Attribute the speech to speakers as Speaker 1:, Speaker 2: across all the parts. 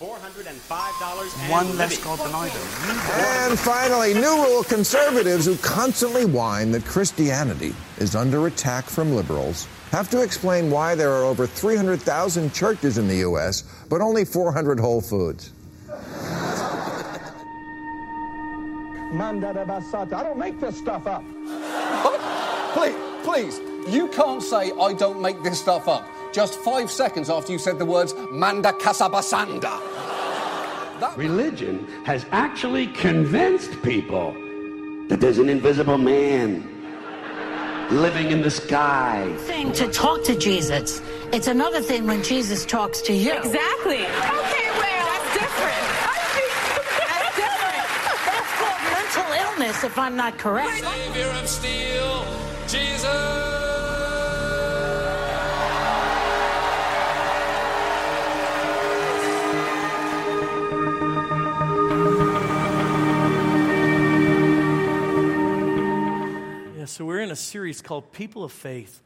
Speaker 1: $405
Speaker 2: One less God than I do.
Speaker 3: And finally, new rule conservatives who constantly whine that Christianity is under attack from liberals have to explain why there are over 300,000 churches in the U.S., but only 400 Whole Foods.
Speaker 4: I don't make this stuff up.
Speaker 5: Please, please, you can't say I don't make this stuff up just five seconds after you said the words Manda Casabasanda.
Speaker 6: That- Religion has actually convinced people that there's an invisible man living in the sky.
Speaker 7: thing to talk to Jesus. It's another thing when Jesus talks to you.
Speaker 8: Exactly. Okay, well, that's different. That's different.
Speaker 7: That's called mental illness, if I'm not correct.
Speaker 9: Savior of steel, Jesus.
Speaker 10: So we're in a series called People of Faith.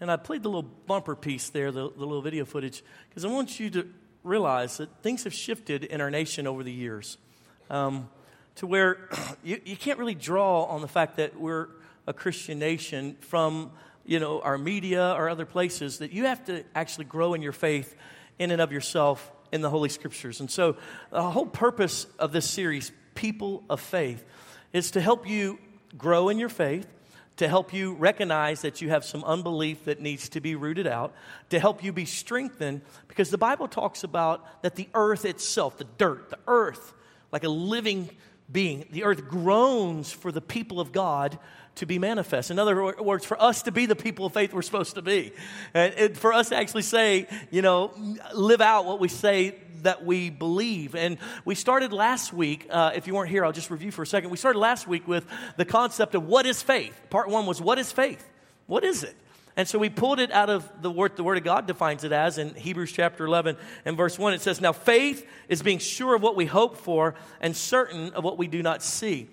Speaker 10: And I played the little bumper piece there, the, the little video footage, because I want you to realize that things have shifted in our nation over the years um, to where you, you can't really draw on the fact that we're a Christian nation from you know our media or other places that you have to actually grow in your faith in and of yourself in the holy scriptures and so the whole purpose of this series people of faith is to help you grow in your faith to help you recognize that you have some unbelief that needs to be rooted out, to help you be strengthened, because the Bible talks about that the earth itself, the dirt, the earth, like a living being, the earth groans for the people of God to be manifest. In other words, for us to be the people of faith we're supposed to be. And for us to actually say, you know, live out what we say that we believe. And we started last week, uh, if you weren't here, I'll just review for a second. We started last week with the concept of what is faith. Part one was what is faith? What is it? And so we pulled it out of the word the Word of God defines it as in Hebrews chapter 11 and verse 1. It says, Now faith is being sure of what we hope for and certain of what we do not see.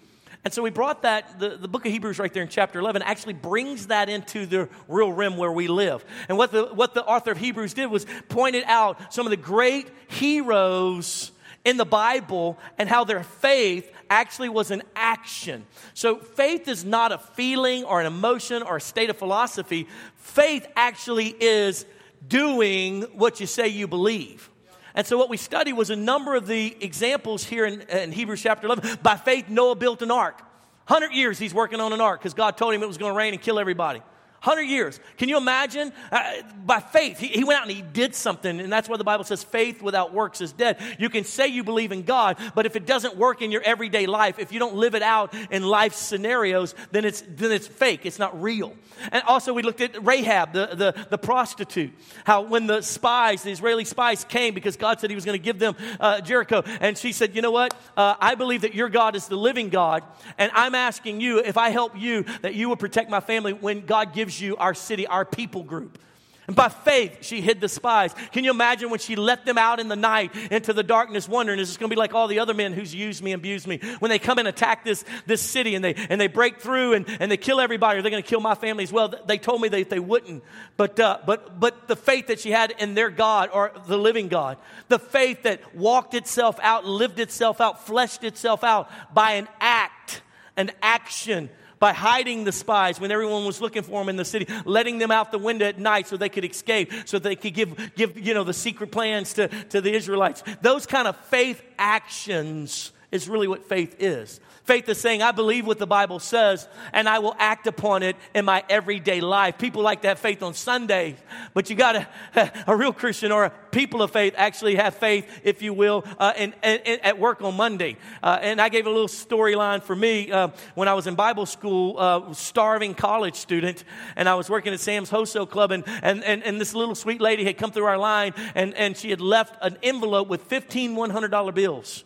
Speaker 10: And so we brought that, the, the book of Hebrews right there in chapter 11 actually brings that into the real rim where we live. And what the, what the author of Hebrews did was pointed out some of the great heroes in the Bible and how their faith actually was an action. So faith is not a feeling or an emotion or a state of philosophy. Faith actually is doing what you say you believe. And so, what we studied was a number of the examples here in, in Hebrews chapter 11. By faith, Noah built an ark. 100 years he's working on an ark because God told him it was going to rain and kill everybody. 100 years. Can you imagine? Uh, by faith, he, he, went out and he did something, and that's why the Bible says faith without works is dead. You can say you believe in God, but if it doesn't work in your everyday life, if you don't live it out in life scenarios, then it's, then it's fake. It's not real. And also, we looked at Rahab, the, the, the prostitute, how when the spies, the Israeli spies came because God said he was going to give them uh, Jericho, and she said, You know what? Uh, I believe that your God is the living God, and I'm asking you, if I help you, that you will protect my family when God gives you our city, our people group. And by faith, she hid the spies. Can you imagine when she let them out in the night into the darkness, wondering, is this going to be like all the other men who's used me, abused me? When they come and attack this, this city and they, and they break through and, and they kill everybody, are they going to kill my family as well? They told me that they wouldn't. But, uh, but, but the faith that she had in their God or the living God, the faith that walked itself out, lived itself out, fleshed itself out by an act, an action by hiding the spies when everyone was looking for them in the city, letting them out the window at night so they could escape, so they could give, give you know, the secret plans to, to the Israelites. Those kind of faith actions is really what faith is. Faith is saying, I believe what the Bible says and I will act upon it in my everyday life. People like to have faith on Sunday, but you got to, a real Christian or a people of faith actually have faith, if you will, uh, at work on Monday. Uh, and I gave a little storyline for me uh, when I was in Bible school, uh, starving college student, and I was working at Sam's Wholesale Club, and, and, and, and this little sweet lady had come through our line and, and she had left an envelope with 15 $100 bills.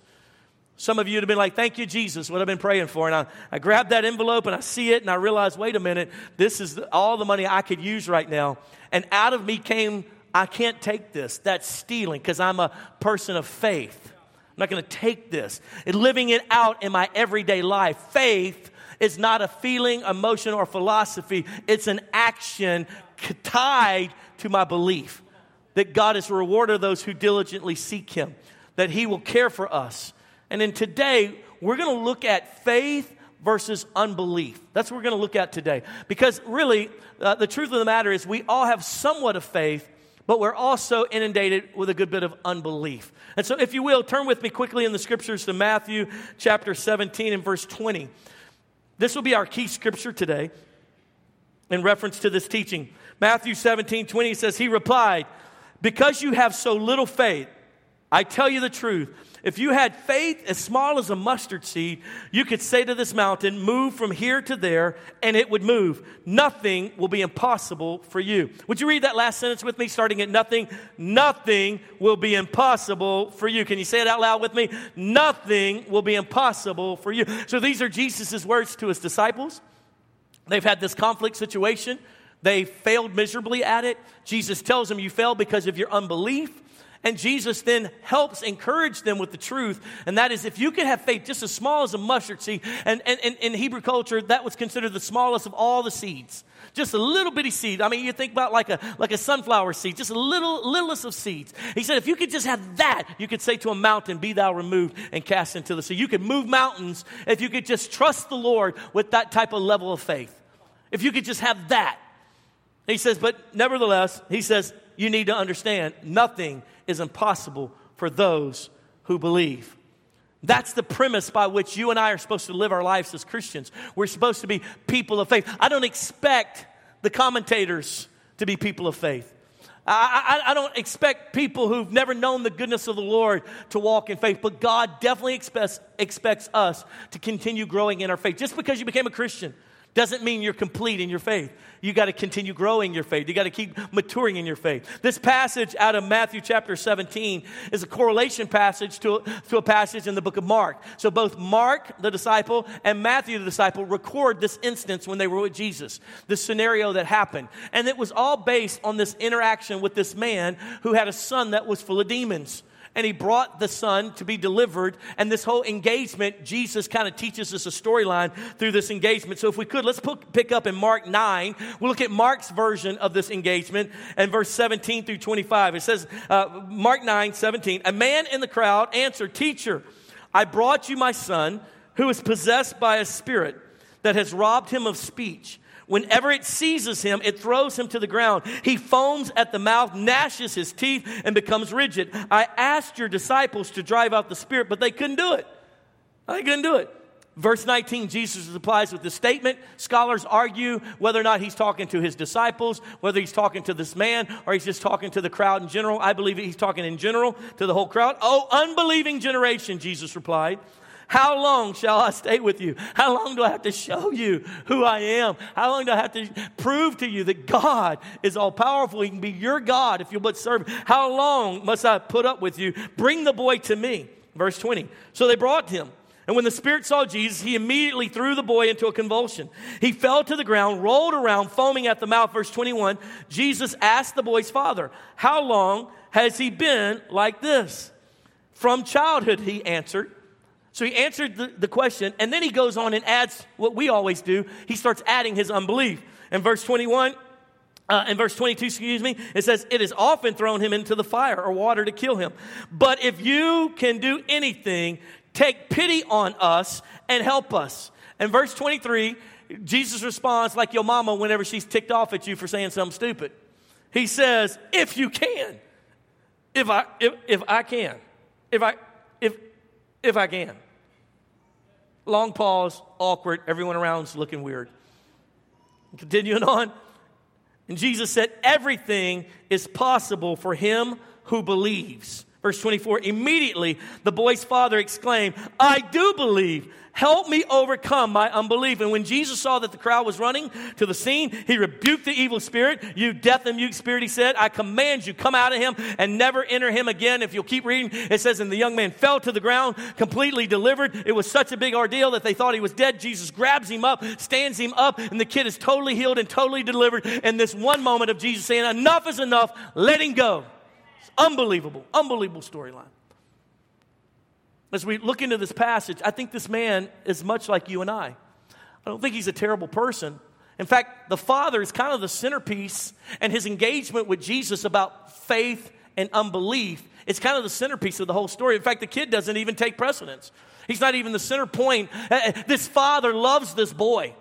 Speaker 10: Some of you would have been like, Thank you, Jesus, what I've been praying for. And I, I grabbed that envelope and I see it and I realized, wait a minute, this is all the money I could use right now. And out of me came, I can't take this. That's stealing because I'm a person of faith. I'm not going to take this. And living it out in my everyday life. Faith is not a feeling, emotion, or philosophy, it's an action tied to my belief that God is a rewarder of those who diligently seek Him. that He will care for us. And then today, we're going to look at faith versus unbelief. That's what we're going to look at today. Because really, uh, the truth of the matter is, we all have somewhat of faith, but we're also inundated with a good bit of unbelief. And so, if you will, turn with me quickly in the scriptures to Matthew chapter 17 and verse 20. This will be our key scripture today in reference to this teaching. Matthew 17 20 says, He replied, Because you have so little faith, I tell you the truth. If you had faith as small as a mustard seed, you could say to this mountain, Move from here to there, and it would move. Nothing will be impossible for you. Would you read that last sentence with me, starting at nothing? Nothing will be impossible for you. Can you say it out loud with me? Nothing will be impossible for you. So these are Jesus' words to his disciples. They've had this conflict situation. They failed miserably at it. Jesus tells them, You failed because of your unbelief. And Jesus then helps encourage them with the truth. And that is, if you can have faith just as small as a mustard seed, and, and, and in Hebrew culture, that was considered the smallest of all the seeds. Just a little bitty seed. I mean, you think about like a, like a sunflower seed, just a little, littlest of seeds. He said, if you could just have that, you could say to a mountain, be thou removed and cast into the sea. You could move mountains if you could just trust the Lord with that type of level of faith. If you could just have that. He says, but nevertheless, he says, you need to understand nothing is impossible for those who believe. That's the premise by which you and I are supposed to live our lives as Christians. We're supposed to be people of faith. I don't expect the commentators to be people of faith. I, I, I, don't expect people who've never known the goodness of the Lord to walk in faith, but God definitely expects, expects us to continue growing in our faith. Just because you became a Christian doesn't mean you're complete in your faith. You got to continue growing your faith. You got to keep maturing in your faith. This passage out of Matthew chapter 17 is a correlation passage to, to a passage in the book of Mark. So both Mark, the disciple, and Matthew, the disciple, record this instance when they were with Jesus, this scenario that happened. And it was all based on this interaction with this man who had a son that was full of demons and he brought the son to be delivered. And this whole engagement, Jesus kind of teaches us a storyline through this engagement. So if we could, let's pick up in Mark 9. We'll look at Mark's version of this engagement and verse 17 through 25. It says, uh, Mark 9, 17, a man in the crowd answered, Teacher, I brought you my son who is possessed by a spirit that has robbed him of speech. Whenever it seizes him, it throws him to the ground. He foams at the mouth, gnashes his teeth, and becomes rigid. I asked your disciples to drive out the spirit, but they couldn't do it. They couldn't do it. Verse 19, Jesus replies with this statement. Scholars argue whether or not he's talking to his disciples, whether he's talking to this man, or he's just talking to the crowd in general. I believe he's talking in general to the whole crowd. Oh, unbelieving generation, Jesus replied. How long shall I stay with you? How long do I have to show you who I am? How long do I have to prove to you that God is all powerful? He can be your God if you'll but serve. How long must I put up with you? Bring the boy to me. Verse 20. So they brought him. And when the Spirit saw Jesus, he immediately threw the boy into a convulsion. He fell to the ground, rolled around, foaming at the mouth. Verse 21 Jesus asked the boy's father, How long has he been like this? From childhood, he answered. So he answered the, the, question, and then he goes on and adds what we always do. He starts adding his unbelief. In verse 21, uh, in verse 22, excuse me, it says, It has often thrown him into the fire or water to kill him. But if you can do anything, take pity on us and help us. In verse 23, Jesus responds like your mama whenever she's ticked off at you for saying something stupid. He says, If you can, if I, if, if I can, if I, if, I can. Long pause, awkward, everyone around's looking weird. Continuing on. And Jesus said, Everything is possible for him who believes. Verse 24, immediately the boy's father exclaimed, I do believe. Help me overcome my unbelief. And when Jesus saw that the crowd was running to the scene, he rebuked the evil spirit. You deaf and mute spirit, he said, I command you, come out of him and never enter him again. If you'll keep reading, it says, And the young man fell to the ground, completely delivered. It was such a big ordeal that they thought he was dead. Jesus grabs him up, stands him up, and the kid is totally healed and totally delivered. And this one moment of Jesus saying, Enough is enough, let him go. Unbelievable, unbelievable storyline. As we look into this passage, I think this man is much like you and I. I don't think he's a terrible person. In fact, the Father is kind of the centerpiece and his engagement with Jesus about faith and unbelief is kind of the centerpiece of the whole story. In fact, the kid doesn't even take precedence. He's not even the center point. Uh, uh, This father loves this boy.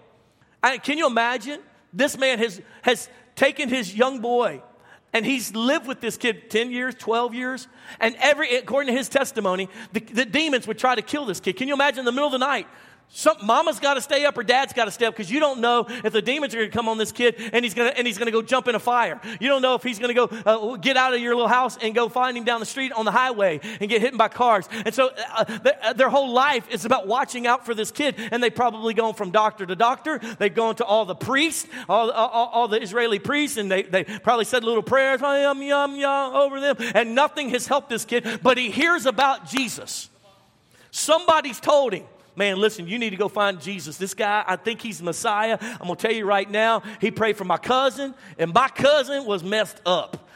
Speaker 10: I- can you imagine? This man has, has taken his young boy and he's lived with this kid 10 years, 12 years. And every, according to his testimony, the, the demons would try to kill this kid. Can you imagine in the middle of the night? Some, mama's got to stay up or dad's got to stay up because you don't know if the demons are going to come on this kid and he's going to and he's going to go jump in a fire. You don't know if he's going to go uh, get out of your little house and go find him down the street on the highway and get hit by cars. And so uh, their, uh, their whole life is about watching out for this kid. And they've probably gone from doctor to doctor. They've gone to all the priests, all, all, all the Israeli priests, and they, they probably said little prayers, yum, yum, yum, over them. And nothing has helped this kid. But he hears about Jesus. Somebody's told him, man, listen, you need to go find Jesus. This guy, I think he's Messiah. I'm going to tell you right now, he prayed for my cousin, and my cousin was messed up.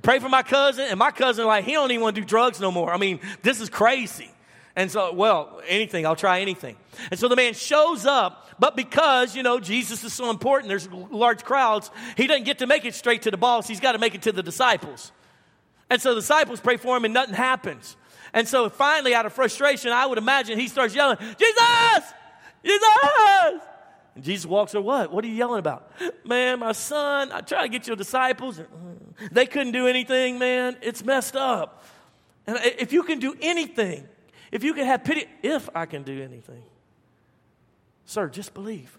Speaker 10: Pray for my cousin, and my cousin, like, he don't even want to do drugs no more. I mean, this is crazy. And so, well, anything, I'll try anything. And so the man shows up, but because, you know, Jesus is so important, there's large crowds, he doesn't get to make it straight to the boss. He's got to make it to the disciples. And so the disciples pray for him, and nothing happens. And so finally, out of frustration, I would imagine he starts yelling, Jesus! Jesus! And Jesus walks or what? What are you yelling about? Man, my son, I try to get your disciples. Mm, they couldn't do anything, man. It's messed up. And if you can do anything, if you can have pity, if I can do anything, sir, just believe.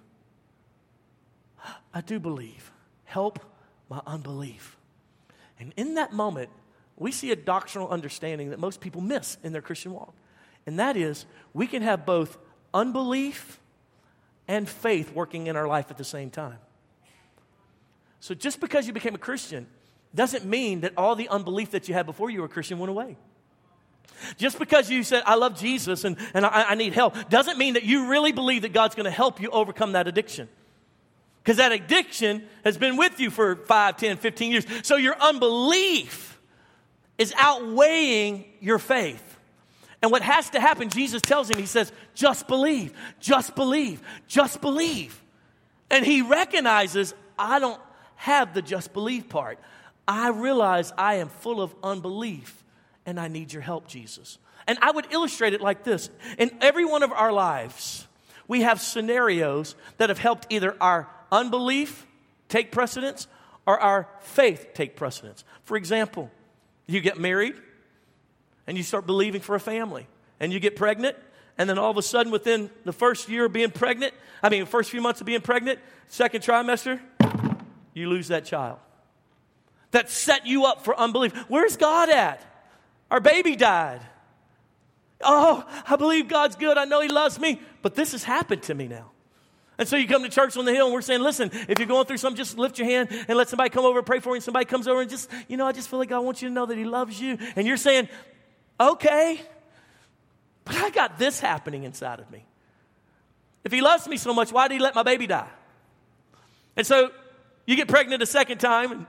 Speaker 10: I do believe. Help my unbelief. And in that moment, we see a doctrinal understanding that most people miss in their Christian walk. And that is, we can have both unbelief and faith working in our life at the same time. So just because you became a Christian doesn't mean that all the unbelief that you had before you were a Christian went away. Just because you said, I love Jesus and, and I, I need help, doesn't mean that you really believe that God's going to help you overcome that addiction. Because that addiction has been with you for 5, 10, 15 years. So your unbelief is outweighing your faith. And what has to happen, Jesus tells him, He says, just believe, just believe, just believe. And he recognizes, I don't have the just believe part. I realize I am full of unbelief and I need your help, Jesus. And I would illustrate it like this In every one of our lives, we have scenarios that have helped either our unbelief take precedence or our faith take precedence. For example, you get married and you start believing for a family and you get pregnant and then all of a sudden within the first year of being pregnant i mean first few months of being pregnant second trimester you lose that child. That set you up for unbelief. Where's god at? Our baby died. Oh i believe god's good. I know he loves me. But this has happened to me now and so you come to church on the hill and we're saying, listen, if you're going through something, just lift your hand and let somebody come over and pray for you. And somebody comes over and just, you know, I just feel like God wants you to know that He loves you. And you're saying, okay, but I got this happening inside of me. If He loves me so much, why did He let my baby die? And so you get pregnant a second time and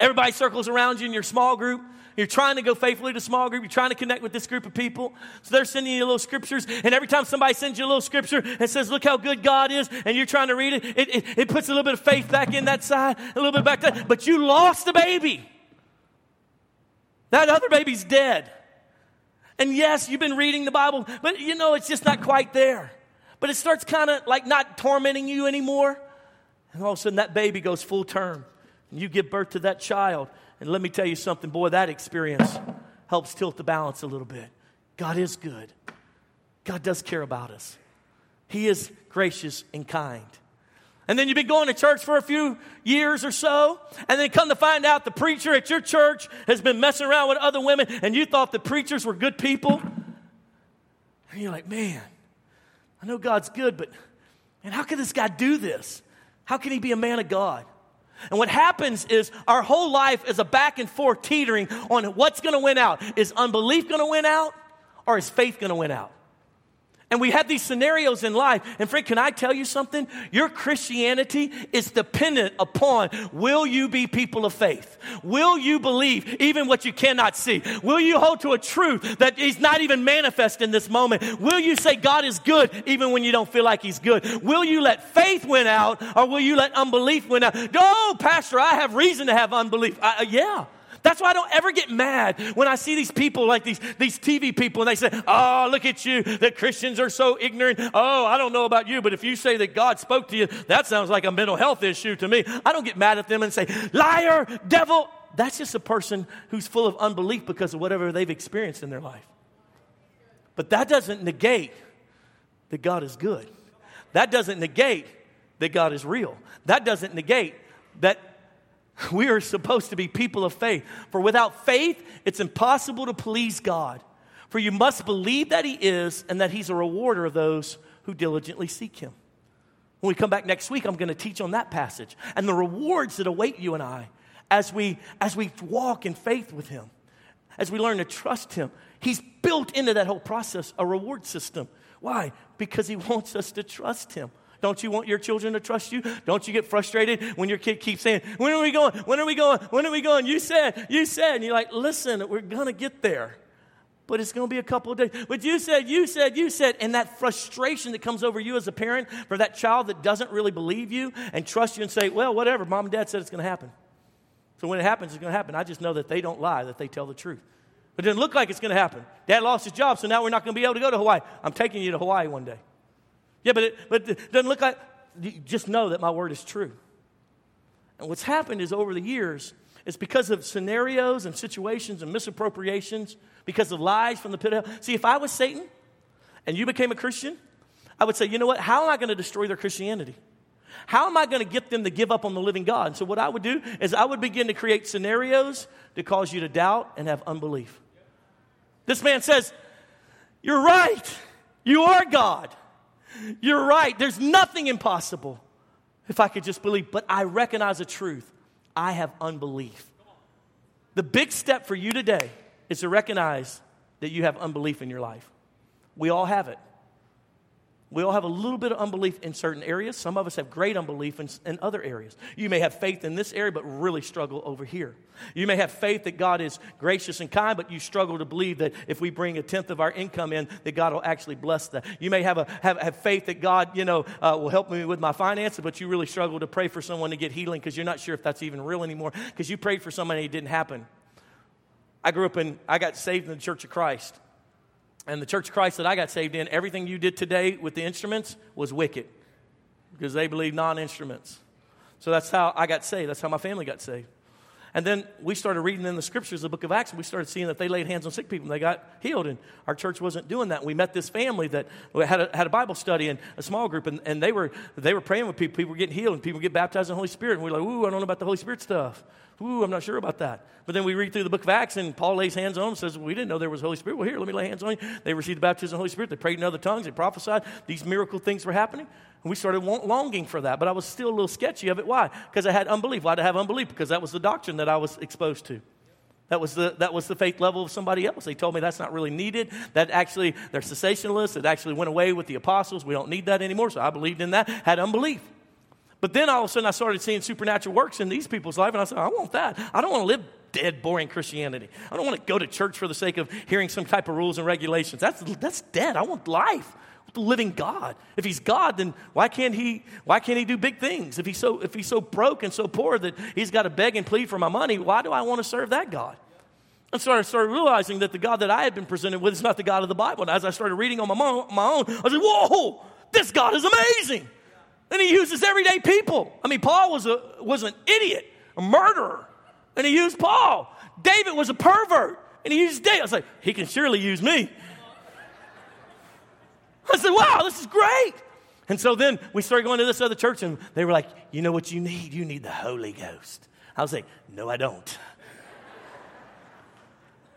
Speaker 10: everybody circles around you in your small group. You're trying to go faithfully to small group. You're trying to connect with this group of people. So they're sending you little scriptures. And every time somebody sends you a little scripture and says, look how good God is, and you're trying to read it, it, it, it puts a little bit of faith back in that side, a little bit back there. But you lost the baby. That other baby's dead. And yes, you've been reading the Bible, but you know, it's just not quite there. But it starts kind of like not tormenting you anymore. And all of a sudden, that baby goes full term. And you give birth to that child. And let me tell you something, boy, that experience helps tilt the balance a little bit. God is good, God does care about us, He is gracious and kind. And then you've been going to church for a few years or so, and then come to find out the preacher at your church has been messing around with other women, and you thought the preachers were good people. And you're like, man, I know God's good, but man, how can this guy do this? How can he be a man of God? And what happens is our whole life is a back and forth teetering on what's going to win out. Is unbelief going to win out or is faith going to win out? And we have these scenarios in life. And friend, can I tell you something? Your Christianity is dependent upon will you be people of faith? Will you believe even what you cannot see? Will you hold to a truth that is not even manifest in this moment? Will you say God is good even when you don't feel like He's good? Will you let faith win out or will you let unbelief win out? Oh, Pastor, I have reason to have unbelief. I, uh, yeah. That's why I don't ever get mad when I see these people like these, these TV people and they say, Oh, look at you, The Christians are so ignorant. Oh, I don't know about you, but if you say that God spoke to you, that sounds like a mental health issue to me. I don't get mad at them and say, Liar, devil. That's just a person who's full of unbelief because of whatever they've experienced in their life. But that doesn't negate that God is good. That doesn't negate that God is real. That doesn't negate that we are supposed to be people of faith. For without faith, it's impossible to please God. For you must believe that He is and that He's a rewarder of those who diligently seek Him. When we come back next week, I'm going to teach on that passage and the rewards that await you and I as we, as we walk in faith with Him, as we learn to trust Him. He's built into that whole process a reward system. Why? Because He wants us to trust Him. Don't you want your children to trust you? Don't you get frustrated when your kid keeps saying, When are we going? When are we going? When are we going? You said, you said. And you're like, Listen, we're going to get there. But it's going to be a couple of days. But you said, you said, you said. And that frustration that comes over you as a parent for that child that doesn't really believe you and trust you and say, Well, whatever, mom and dad said it's going to happen. So when it happens, it's going to happen. I just know that they don't lie, that they tell the truth. But it didn't look like it's going to happen. Dad lost his job, so now we're not going to be able to go to Hawaii. I'm taking you to Hawaii one day. Yeah, but it, but it doesn't look like, just know that my word is true. And what's happened is over the years, it's because of scenarios and situations and misappropriations, because of lies from the pit of hell. See, if I was Satan and you became a Christian, I would say, you know what? How am I going to destroy their Christianity? How am I going to get them to give up on the living God? And so, what I would do is I would begin to create scenarios to cause you to doubt and have unbelief. This man says, You're right. You are God. You're right. There's nothing impossible if I could just believe. But I recognize the truth I have unbelief. The big step for you today is to recognize that you have unbelief in your life. We all have it. We all have a little bit of unbelief in certain areas. Some of us have great unbelief in, in, other areas. You may have faith in this area, but really struggle over here. You may have faith that God is gracious and kind, but you struggle to believe that if we bring a tenth of our income in, that God will actually bless that. You may have, a, have, have faith that God, you know, uh, will help me with my finances, but you really struggle to pray for someone to get healing because you're not sure if that's even real anymore because you prayed for somebody and it didn't happen. I grew up in, I got saved in the Church of Christ. And the Church of Christ that I got saved in, everything you did today with the instruments was wicked because they believed non instruments. So that's how I got saved. That's how my family got saved. And then we started reading in the scriptures, the book of Acts, and we started seeing that they laid hands on sick people and they got healed. And our church wasn't doing that. We met this family that had a, had a Bible study and a small group, and, and they, were, they were praying with people. People were getting healed, and people get baptized in the Holy Spirit. And we are like, ooh, I don't know about the Holy Spirit stuff. Ooh, I'm not sure about that. But then we read through the book of Acts, and Paul lays hands on them and says, We didn't know there was Holy Spirit. Well, here, let me lay hands on you. They received the baptism of the Holy Spirit. They prayed in other tongues. They prophesied. These miracle things were happening. And we started longing for that. But I was still a little sketchy of it. Why? Because I had unbelief. Why did I have unbelief? Because that was the doctrine that I was exposed to. That was, the, that was the faith level of somebody else. They told me that's not really needed. That actually, they're cessationalists. It actually went away with the apostles. We don't need that anymore. So I believed in that, had unbelief. But then all of a sudden I started seeing supernatural works in these people's life, and I said, I want that. I don't want to live dead, boring Christianity. I don't want to go to church for the sake of hearing some type of rules and regulations. That's, that's dead. I want life. the living God. If he's God, then why can't he why can't he do big things? If he's so if he's so broke and so poor that he's got to beg and plead for my money, why do I want to serve that God? And so I started realizing that the God that I had been presented with is not the God of the Bible. And as I started reading on my, my own, I said, Whoa, this God is amazing. And he uses everyday people. I mean, Paul was, a, was an idiot, a murderer, and he used Paul. David was a pervert, and he used David. I was like, he can surely use me. I said, wow, this is great. And so then we started going to this other church, and they were like, you know what you need? You need the Holy Ghost. I was like, no, I don't.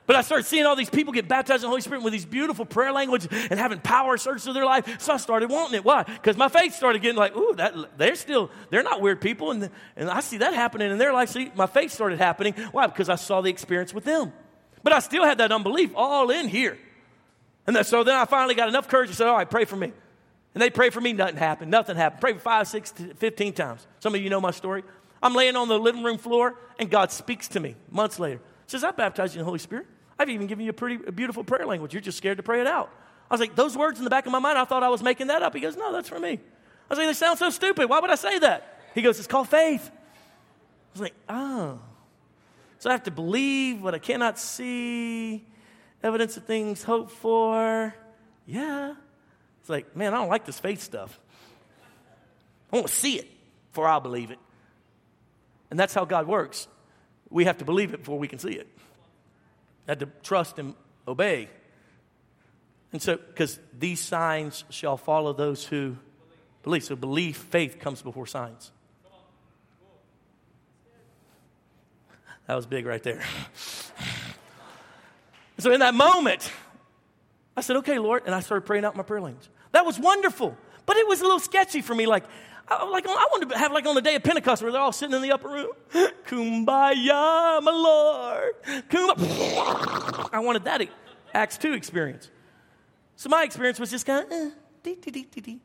Speaker 10: But I started seeing all these people get baptized in the Holy Spirit with these beautiful prayer language and having power surge through their life. So I started wanting it. Why? Because my faith started getting like, ooh, that, they're still, they're not weird people. And, and I see that happening in their life. See, my faith started happening. Why? Because I saw the experience with them. But I still had that unbelief all in here. And that, so then I finally got enough courage to say, all right, pray for me. And they pray for me, nothing happened. Nothing happened. Pray for five, six, 15 times. Some of you know my story. I'm laying on the living room floor, and God speaks to me months later. Says, I baptized you in the Holy Spirit. I've even given you a pretty a beautiful prayer language. You're just scared to pray it out. I was like, those words in the back of my mind, I thought I was making that up. He goes, no, that's for me. I was like, they sound so stupid. Why would I say that? He goes, it's called faith. I was like, oh. So I have to believe what I cannot see, evidence of things hoped for. Yeah. It's like, man, I don't like this faith stuff. I want to see it before I'll believe it. And that's how God works. We have to believe it before we can see it. Have to trust and obey. And so, because these signs shall follow those who believe. So, belief, faith comes before signs. That was big right there. so, in that moment, I said, Okay, Lord. And I started praying out my prayer language. That was wonderful. But it was a little sketchy for me. Like, I, like I wanted to have like on the day of Pentecost where they're all sitting in the upper room. Kumbaya, my Lord. Kumbaya. I wanted that Acts 2 experience. So my experience was just kind of, eh, dee, dee, dee.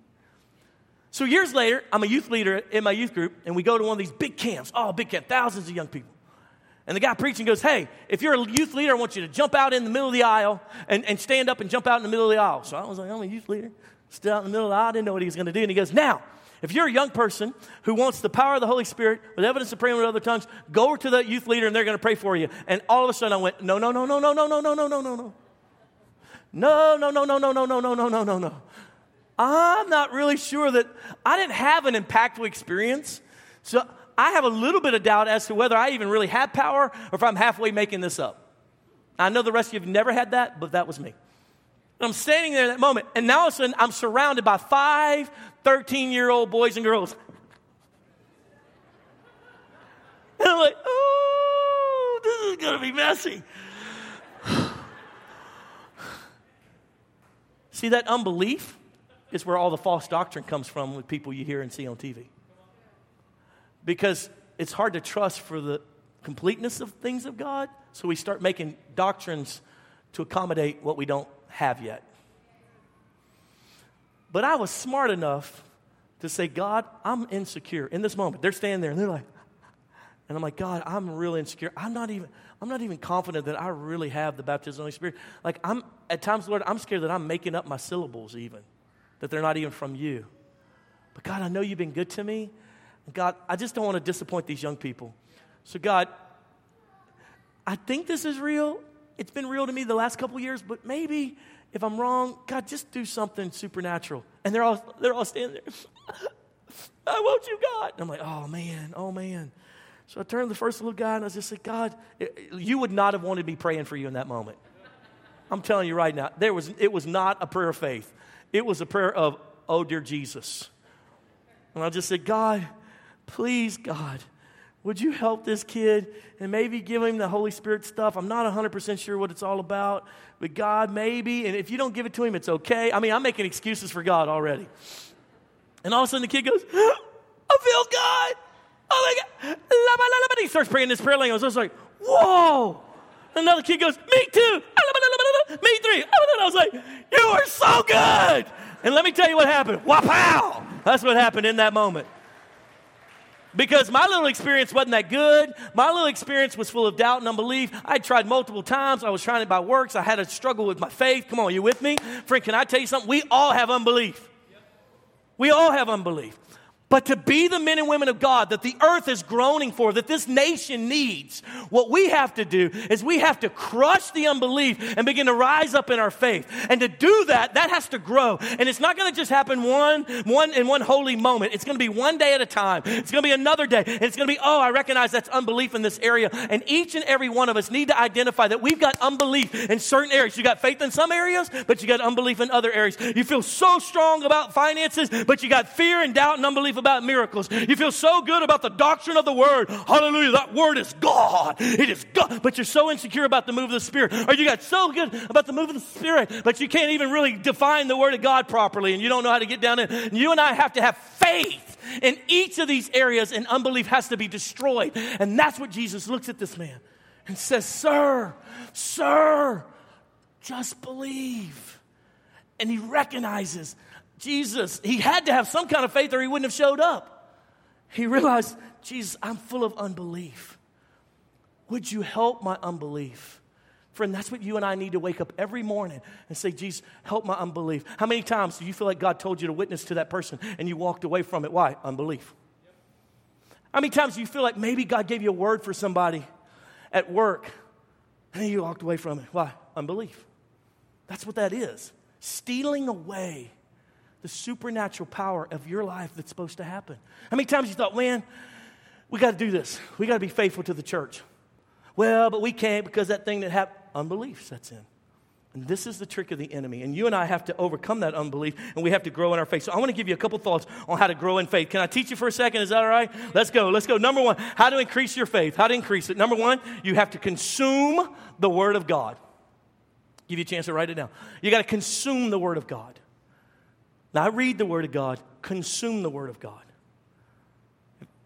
Speaker 10: So years later, I'm a youth leader in my youth group, and we go to one of these big camps. Oh, big camp, thousands of young people. And the guy preaching goes, Hey, if you're a youth leader, I want you to jump out in the middle of the aisle and, and stand up and jump out in the middle of the aisle. So I was like, I'm a youth leader. Still out in the middle of the aisle. I didn't know what he was going to do. And he goes, Now, if you're a young person who wants the power of the Holy Spirit with evidence of praying with other tongues, go to the youth leader and they're going to pray for you. And all of a sudden I went, no, no, no, no, no, no, no, no, no, no, no. No, no, no, no, no, no, no, no, no, no, no, no. No. I'm not really sure that I didn't have an impactful experience. So I have a little bit of doubt as to whether I even really have power or if I'm halfway making this up. I know the rest of you have never had that, but that was me. I'm standing there in that moment, and now all of a sudden I'm surrounded by five 13 year old boys and girls. And I'm like, oh, this is going to be messy. See, that unbelief is where all the false doctrine comes from with people you hear and see on TV. Because it's hard to trust for the completeness of things of God, so we start making doctrines to accommodate what we don't have yet. But I was smart enough to say, God, I'm insecure in this moment. They're standing there and they're like, and I'm like, God, I'm really insecure. I'm not even, I'm not even confident that I really have the baptism of the Holy Spirit. Like I'm at times, Lord, I'm scared that I'm making up my syllables even, that they're not even from you. But God, I know you've been good to me. God, I just don't want to disappoint these young people. So God, I think this is real. It's been real to me the last couple years, but maybe if I'm wrong, God, just do something supernatural. And they're all they're all standing there. I want you, God. And I'm like, oh man, oh man. So I turned to the first little guy and I just said, God, you would not have wanted me praying for you in that moment. I'm telling you right now, there was, it was not a prayer of faith. It was a prayer of, oh dear Jesus. And I just said, God, please, God, would you help this kid and maybe give him the Holy Spirit stuff? I'm not 100% sure what it's all about, but God, maybe. And if you don't give it to him, it's okay. I mean, I'm making excuses for God already. And all of a sudden the kid goes, I feel God. Oh my God. He starts praying this prayer language. I was like, whoa. Another kid goes, me too. Me three. I was like, you are so good. And let me tell you what happened. Wapow. That's what happened in that moment because my little experience wasn't that good. My little experience was full of doubt and unbelief. I tried multiple times. I was trying it by works. I had a struggle with my faith. Come on, you with me? Friend, can I tell you something? We all have unbelief. We all have unbelief. But to be the men and women of God that the earth is groaning for, that this nation needs, what we have to do is we have to crush the unbelief and begin to rise up in our faith. And to do that, that has to grow. And it's not going to just happen one, one in one holy moment. It's going to be one day at a time. It's going to be another day. And it's going to be, oh, I recognize that's unbelief in this area. And each and every one of us need to identify that we've got unbelief in certain areas. You got faith in some areas, but you got unbelief in other areas. You feel so strong about finances, but you got fear and doubt and unbelief about miracles. You feel so good about the doctrine of the word. Hallelujah. That word is God. It is God. But you're so insecure about the move of the Spirit. Or you got so good about the move of the Spirit, but you can't even really define the word of God properly and you don't know how to get down in. And you and I have to have faith in each of these areas, and unbelief has to be destroyed. And that's what Jesus looks at this man and says, Sir, sir, just believe. And he recognizes Jesus, he had to have some kind of faith or he wouldn't have showed up. He realized, Jesus, I'm full of unbelief. Would you help my unbelief? Friend, that's what you and I need to wake up every morning and say, Jesus, help my unbelief. How many times do you feel like God told you to witness to that person and you walked away from it? Why? Unbelief. How many times do you feel like maybe God gave you a word for somebody at work, and you walked away from it. Why? Unbelief. That's what that is. Stealing away the supernatural power of your life that's supposed to happen. How many times you thought, man, we got to do this. We got to be faithful to the church. Well, but we can't because that thing that happened, unbelief sets in. And this is the trick of the enemy. And you and I have to overcome that unbelief and we have to grow in our faith. So I want to give you a couple thoughts on how to grow in faith. Can I teach you for a second? Is that all right? Let's go. Let's go. Number one, how to increase your faith. How to increase it. Number one, you have to consume the Word of God. Give you a chance to write it down. You got to consume the Word of God. Now, I read the Word of God, consume the Word of God.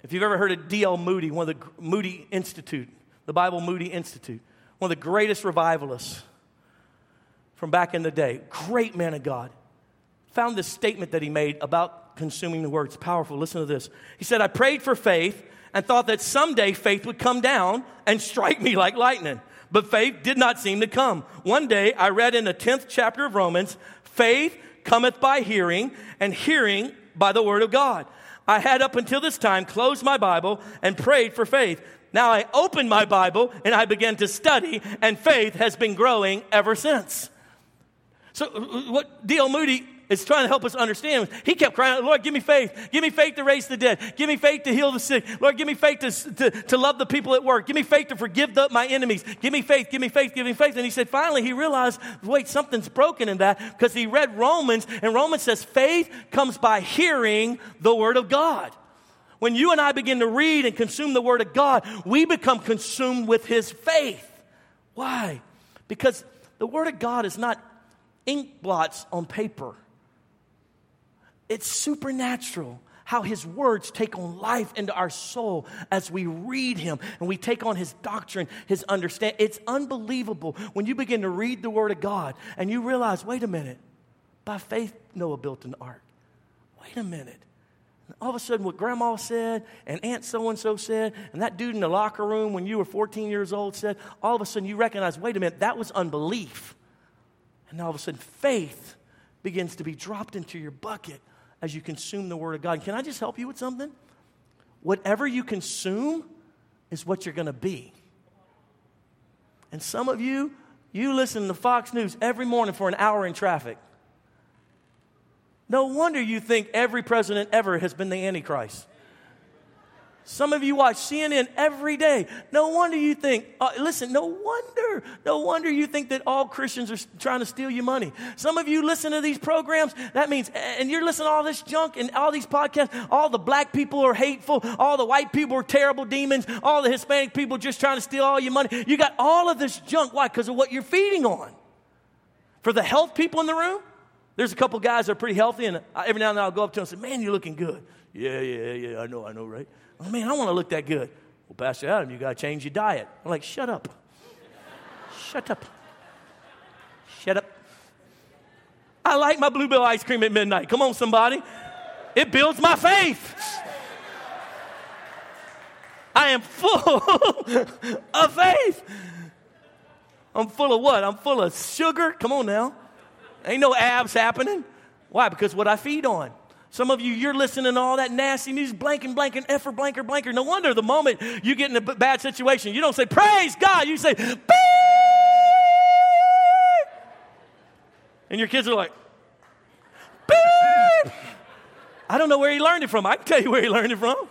Speaker 10: If you've ever heard of D.L. Moody, one of the Moody Institute, the Bible Moody Institute, one of the greatest revivalists from back in the day, great man of God, found this statement that he made about consuming the Word. It's powerful. Listen to this. He said, I prayed for faith and thought that someday faith would come down and strike me like lightning. But faith did not seem to come. One day I read in the 10th chapter of Romans, faith cometh by hearing, and hearing by the word of God. I had up until this time closed my Bible and prayed for faith. Now I opened my Bible and I began to study, and faith has been growing ever since. So, uh, uh, what D.L. Moody is trying to help us understand. He kept crying, Lord, give me faith. Give me faith to raise the dead. Give me faith to heal the sick. Lord, give me faith to, to, to love the people at work. Give me faith to forgive the, my enemies. Give me faith, give me faith, give me faith. And he said, finally, he realized, wait, something's broken in that because he read Romans, and Romans says faith comes by hearing the word of God. When you and I begin to read and consume the word of God, we become consumed with his faith. Why? Because the word of God is not ink blots on paper. It's supernatural how his words take on life into our soul as we read him and we take on his doctrine, his understanding. It's unbelievable when you begin to read the word of God and you realize, wait a minute, by faith Noah built an ark. Wait a minute. all of a sudden, what grandma said, and Aunt so and so said, and that dude in the locker room when you were 14 years old said, all of a sudden you recognize, wait a minute, that was unbelief. And all of a sudden, faith begins to be dropped into your bucket as you consume the Word of God. Can I just help you with something? Whatever you consume is what you're going to be. And some of you, you listen to Fox News every morning for an hour in traffic. No wonder you think every president ever has been the Antichrist. Some of you watch CNN every day. No wonder you think, uh, listen, no wonder, no wonder you think that all Christians are trying to steal your money. Some of you listen to these programs, that means, and you're listening to all this junk and all these podcasts, all the black people are hateful, all the white people are terrible demons, all the Hispanic people just trying to steal all your money. You got all of this junk. Why? Because of what you're feeding on. For the health people in the room, there's a couple guys that are pretty healthy, and every now and then I'll go up to them and say, Man, you're looking good. Yeah, yeah, yeah, I know, I know, right? Oh, man, I want to look that good. Well, Pastor Adam, you got to change your diet. I'm like, shut up. shut up. Shut up. I like my Blue Bell ice cream at midnight. Come on, somebody. It builds my faith. I am full of faith. I'm full of what? I'm full of sugar. Come on now. Ain't no abs happening. Why? Because what I feed on. Some of you, you're listening to all that nasty news, blanking, blanking, effer, blanker, blanker. No wonder the moment you get in a bad situation, you don't say, Praise God. You say, Beep! And your kids are like, Beep! I don't know where he learned it from. I can tell you where he learned it from.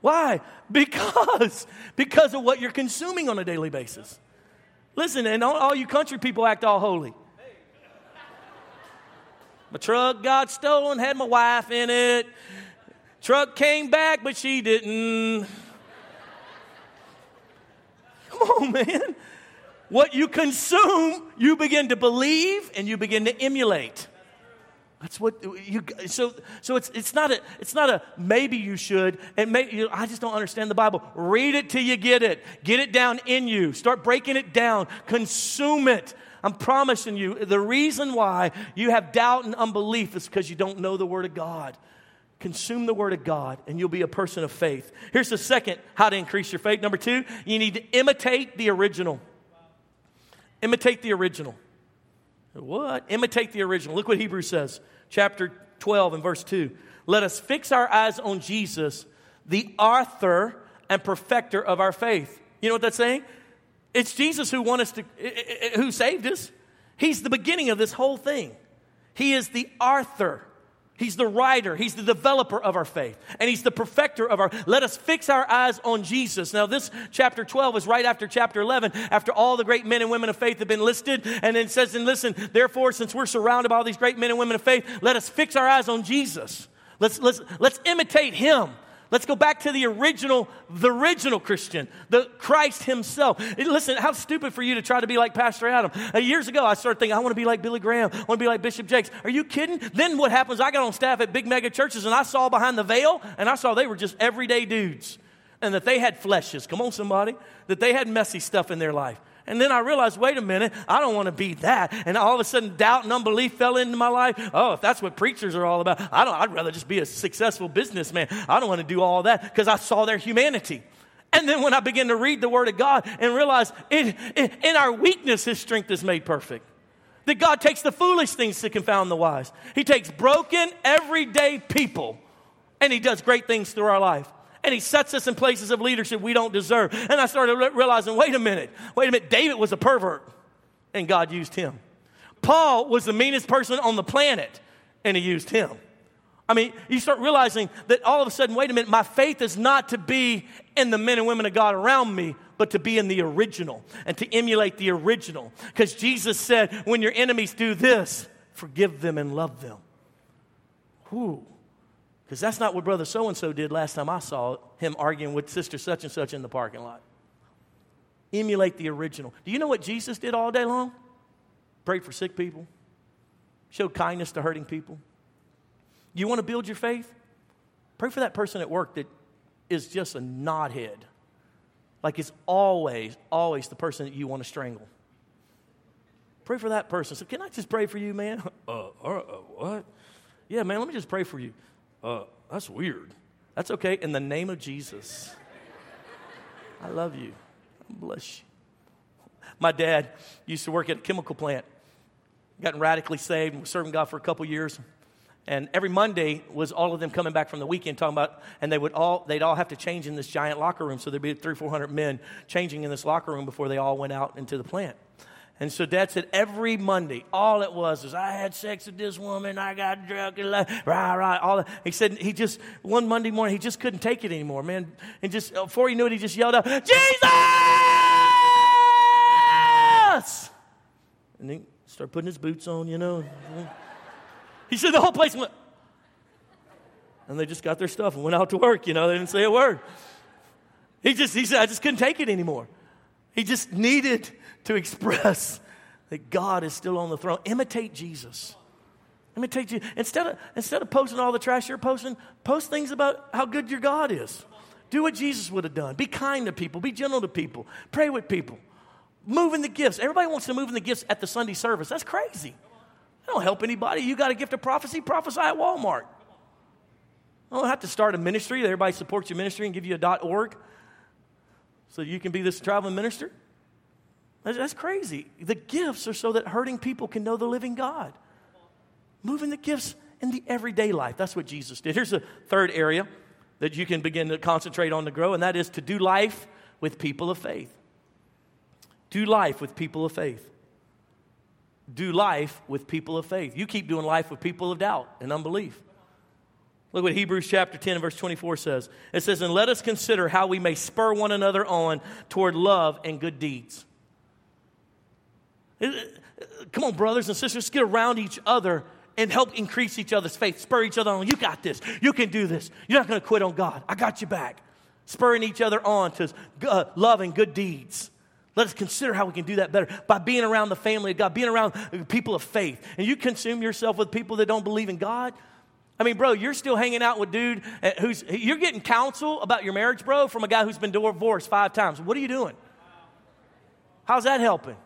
Speaker 10: Why? Because, because of what you're consuming on a daily basis. Listen, and all, all you country people act all holy. My truck got stolen, had my wife in it. Truck came back, but she didn't. Come on, man. What you consume, you begin to believe and you begin to emulate. That's what you. So, so it's it's not a it's not a maybe you should. And may, you I just don't understand the Bible. Read it till you get it. Get it down in you. Start breaking it down. Consume it. I'm promising you, the reason why you have doubt and unbelief is because you don't know the Word of God. Consume the Word of God, and you'll be a person of faith. Here's the second how to increase your faith. Number two, you need to imitate the original. Imitate the original. What? Imitate the original. Look what Hebrews says, chapter 12 and verse 2. Let us fix our eyes on Jesus, the author and perfecter of our faith. You know what that's saying? It's Jesus who won us to, who saved us. He's the beginning of this whole thing. He is the author. He's the writer. He's the developer of our faith. And he's the perfecter of our. Let us fix our eyes on Jesus. Now, this chapter 12 is right after chapter 11, after all the great men and women of faith have been listed. And it says, and listen, therefore, since we're surrounded by all these great men and women of faith, let us fix our eyes on Jesus. Let's, let's, let's imitate him. Let's go back to the original, the original Christian, the Christ himself. Listen, how stupid for you to try to be like Pastor Adam. Uh, years ago, I started thinking, I want to be like Billy Graham. I want to be like Bishop Jakes. Are you kidding? Then what happens? I got on staff at big mega churches and I saw behind the veil and I saw they were just everyday dudes and that they had fleshes. Come on, somebody. That they had messy stuff in their life. And then I realized, wait a minute, I don't want to be that. And all of a sudden, doubt and unbelief fell into my life. Oh, if that's what preachers are all about, I don't, I'd rather just be a successful businessman. I don't want to do all that because I saw their humanity. And then when I began to read the Word of God and realize in, in, in our weakness, His strength is made perfect. That God takes the foolish things to confound the wise. He takes broken, everyday people and He does great things through our life and he sets us in places of leadership we don't deserve. And I started re- realizing, wait a minute, wait a minute, David was a pervert, and God used him. Paul was the meanest person on the planet, and he used him. I mean, you start realizing that all of a sudden, wait a minute, my faith is not to be in the men and women of God around me, but to be in the original and to emulate the original. Because Jesus said, when your enemies do this, forgive them and love them. Whew. Because that's not what brother so and so did last time I saw him arguing with sister such and such in the parking lot. Emulate the original. Do you know what Jesus did all day long? Prayed for sick people, showed kindness to hurting people. You want to build your faith? Pray for that person at work that is just a knothead. Like it's always, always the person that you want to strangle. Pray for that person. So, can I just pray for you, man? Uh, uh, uh, what? Yeah, man, let me just pray for you. Uh, that's weird. That's okay. In the name of Jesus, I love you. Bless you. My dad used to work at a chemical plant, gotten radically saved, and was serving God for a couple years. And every Monday was all of them coming back from the weekend talking about, and they would all, they'd all have to change in this giant locker room. So there'd be three, 400 men changing in this locker room before they all went out into the plant. And so dad said every Monday, all it was is I had sex with this woman, I got drunk, and like, rah, rah, all that. He said he just, one Monday morning, he just couldn't take it anymore, man. And just, uh, before he knew it, he just yelled out, Jesus! And he started putting his boots on, you know. He said the whole place went, and they just got their stuff and went out to work, you know, they didn't say a word. He just, he said, I just couldn't take it anymore. He just needed to express that God is still on the throne. Imitate Jesus. Imitate Jesus. Instead of, instead of posting all the trash you're posting, post things about how good your God is. Do what Jesus would have done. Be kind to people. Be gentle to people. Pray with people. Move in the gifts. Everybody wants to move in the gifts at the Sunday service. That's crazy. I don't help anybody. You got a gift of prophecy, prophesy at Walmart. I don't have to start a ministry. Everybody supports your ministry and give you a .org so you can be this traveling minister. That's crazy. The gifts are so that hurting people can know the living God. Moving the gifts in the everyday life. That's what Jesus did. Here's a third area that you can begin to concentrate on to grow, and that is to do life with people of faith. Do life with people of faith. Do life with people of faith. You keep doing life with people of doubt and unbelief. Look what Hebrews chapter 10 verse 24 says. It says, And let us consider how we may spur one another on toward love and good deeds. Come on, brothers and sisters, get around each other and help increase each other's faith. Spur each other on. You got this. You can do this. You're not going to quit on God. I got you back. Spurring each other on to uh, love and good deeds. Let us consider how we can do that better by being around the family of God, being around people of faith. And you consume yourself with people that don't believe in God. I mean, bro, you're still hanging out with dude uh, who's you're getting counsel about your marriage, bro, from a guy who's been divorced five times. What are you doing? How's that helping?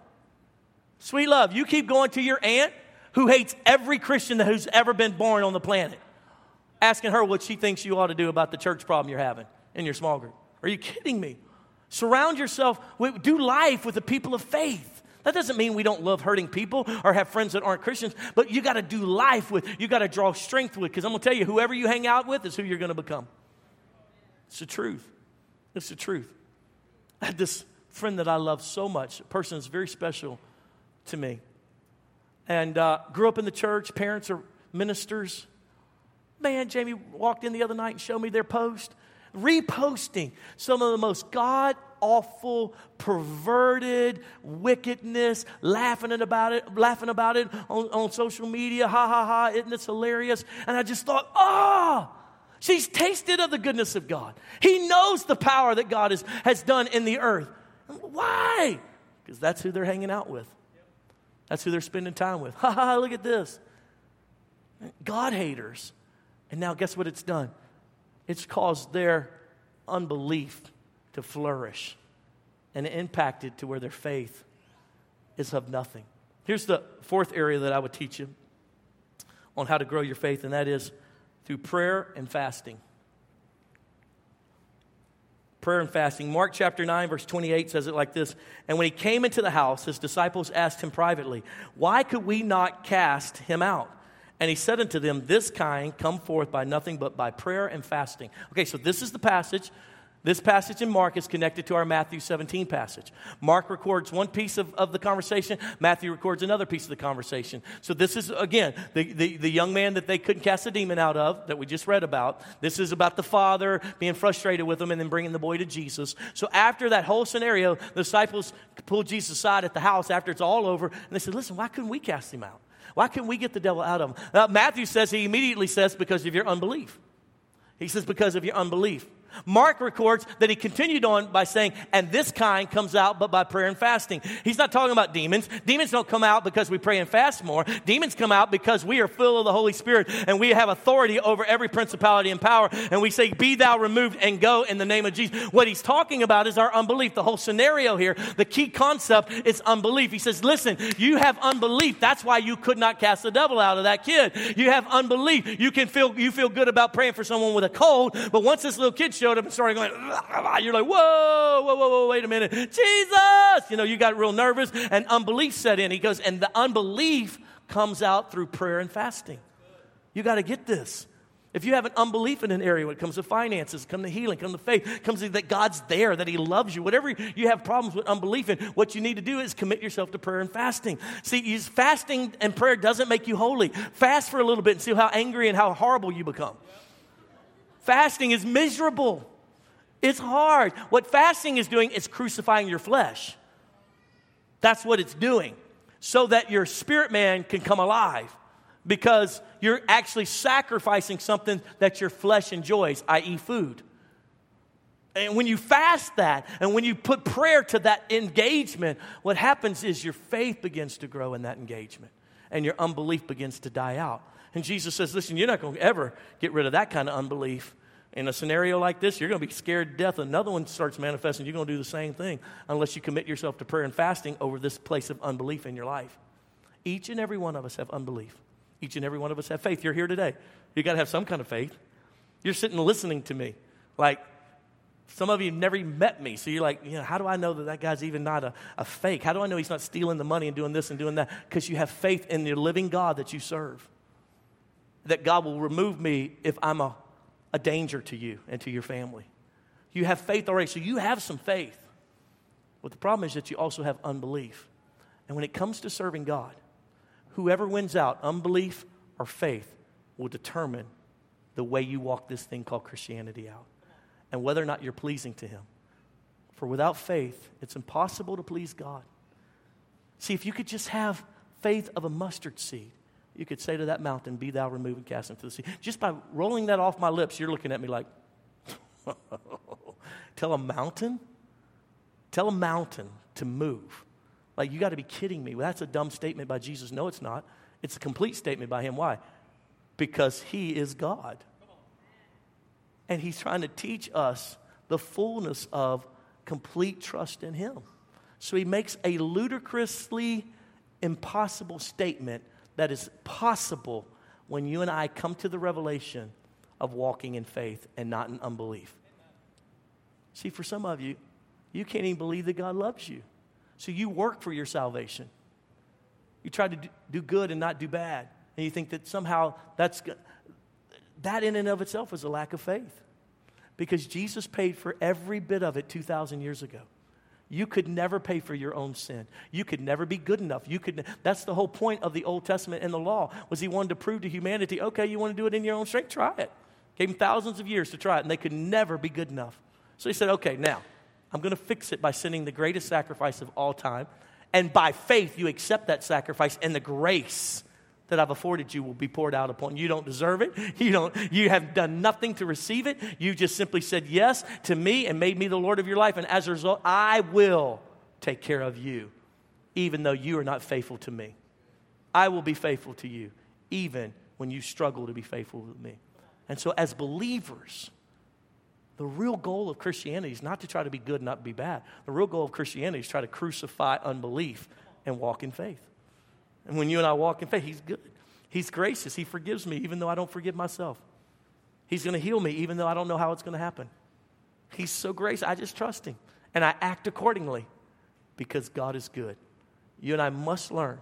Speaker 10: Sweet love, you keep going to your aunt who hates every Christian that who's ever been born on the planet, asking her what she thinks you ought to do about the church problem you're having in your small group. Are you kidding me? Surround yourself, with, do life with the people of faith. That doesn't mean we don't love hurting people or have friends that aren't Christians, but you got to do life with, you got to draw strength with, because I'm going to tell you, whoever you hang out with is who you're going to become. It's the truth. It's the truth. I had this friend that I love so much, a person that's very special to me. And uh, grew up in the church, parents are ministers. Man, Jamie walked in the other night and showed me their post, reposting some of the most God awful, perverted wickedness, laughing about it, laughing about it on, on social media. Ha ha ha, isn't this hilarious? And I just thought, ah, oh, she's tasted of the goodness of God. He knows the power that God is, has done in the earth. Why? Because that's who they're hanging out with. That's who they're spending time with. Ha ha, look at this. God haters. And now, guess what it's done? It's caused their unbelief to flourish and impacted to where their faith is of nothing. Here's the fourth area that I would teach you on how to grow your faith, and that is through prayer and fasting. Prayer and fasting. Mark chapter 9, verse 28 says it like this And when he came into the house, his disciples asked him privately, Why could we not cast him out? And he said unto them, This kind come forth by nothing but by prayer and fasting. Okay, so this is the passage this passage in Mark is connected to our Matthew 17 passage. Mark records one piece of, of the conversation, Matthew records another piece of the conversation. So, this is, again, the, the, the young man that they couldn't cast a demon out of, that we just read about. This is about the father being frustrated with him and then bringing the boy to Jesus. So, after that whole scenario, the disciples pulled Jesus aside at the house after it's all over, and they said, Listen, why couldn't we cast him out? Why couldn't we get the devil out of him? Now, Matthew says, he immediately says, because of your unbelief. He says, because of your unbelief. Mark records that he continued on by saying, and this kind comes out but by prayer and fasting. He's not talking about demons. Demons don't come out because we pray and fast more. Demons come out because we are full of the Holy Spirit and we have authority over every principality and power. And we say, Be thou removed and go in the name of Jesus. What he's talking about is our unbelief. The whole scenario here, the key concept is unbelief. He says, Listen, you have unbelief. That's why you could not cast the devil out of that kid. You have unbelief. You can feel you feel good about praying for someone with a cold, but once this little kid showed up and started going, you're like, whoa, whoa, whoa, whoa, wait a minute. Jesus! You know, you got real nervous and unbelief set in. He goes, and the unbelief comes out through prayer and fasting. You got to get this. If you have an unbelief in an area when it comes to finances, come to healing, come to faith, comes to that God's there, that He loves you, whatever you have problems with unbelief in, what you need to do is commit yourself to prayer and fasting. See, fasting and prayer doesn't make you holy. Fast for a little bit and see how angry and how horrible you become. Fasting is miserable. It's hard. What fasting is doing is crucifying your flesh. That's what it's doing. So that your spirit man can come alive. Because you're actually sacrificing something that your flesh enjoys, i.e., food. And when you fast that and when you put prayer to that engagement, what happens is your faith begins to grow in that engagement and your unbelief begins to die out. And Jesus says, Listen, you're not going to ever get rid of that kind of unbelief in a scenario like this, you're going to be scared to death. Another one starts manifesting. You're going to do the same thing unless you commit yourself to prayer and fasting over this place of unbelief in your life. Each and every one of us have unbelief. Each and every one of us have faith. You're here today. You got to have some kind of faith. You're sitting listening to me. Like, some of you have never even met me. So you're like, you know, how do I know that that guy's even not a, a fake? How do I know he's not stealing the money and doing this and doing that? Because you have faith in the living God that you serve. That God will remove me if I'm a a danger to you and to your family. You have faith already, so you have some faith. But the problem is that you also have unbelief. And when it comes to serving God, whoever wins out, unbelief or faith, will determine the way you walk this thing called Christianity out and whether or not you're pleasing to Him. For without faith, it's impossible to please God. See, if you could just have faith of a mustard seed, you could say to that mountain, Be thou removed and cast into the sea. Just by rolling that off my lips, you're looking at me like, Tell a mountain? Tell a mountain to move. Like, you got to be kidding me. Well, that's a dumb statement by Jesus. No, it's not. It's a complete statement by him. Why? Because he is God. And he's trying to teach us the fullness of complete trust in him. So he makes a ludicrously impossible statement that is possible when you and I come to the revelation of walking in faith and not in unbelief. See, for some of you, you can't even believe that God loves you. So you work for your salvation. You try to do good and not do bad. And you think that somehow that's that in and of itself is a lack of faith. Because Jesus paid for every bit of it 2,000 years ago. You could never pay for your own sin. You could never be good enough. You could that's the whole point of the Old Testament and the law was he wanted to prove to humanity, okay, you want to do it in your own strength, try it. Gave them thousands of years to try it, and they could never be good enough. So he said, okay, now I'm going to fix it by sending the greatest sacrifice of all time. And by faith, you accept that sacrifice, and the grace that I've afforded you will be poured out upon you. You don't deserve it. You don't you have done nothing to receive it. You just simply said yes to me and made me the Lord of your life and as a result I will take care of you even though you are not faithful to me. I will be faithful to you even when you struggle to be faithful with me. And so as believers, the real goal of Christianity is not to try to be good, not be bad. The real goal of Christianity is to try to crucify unbelief and walk in faith. And when you and I walk in faith, He's good. He's gracious. He forgives me even though I don't forgive myself. He's going to heal me even though I don't know how it's going to happen. He's so gracious. I just trust Him and I act accordingly because God is good. You and I must learn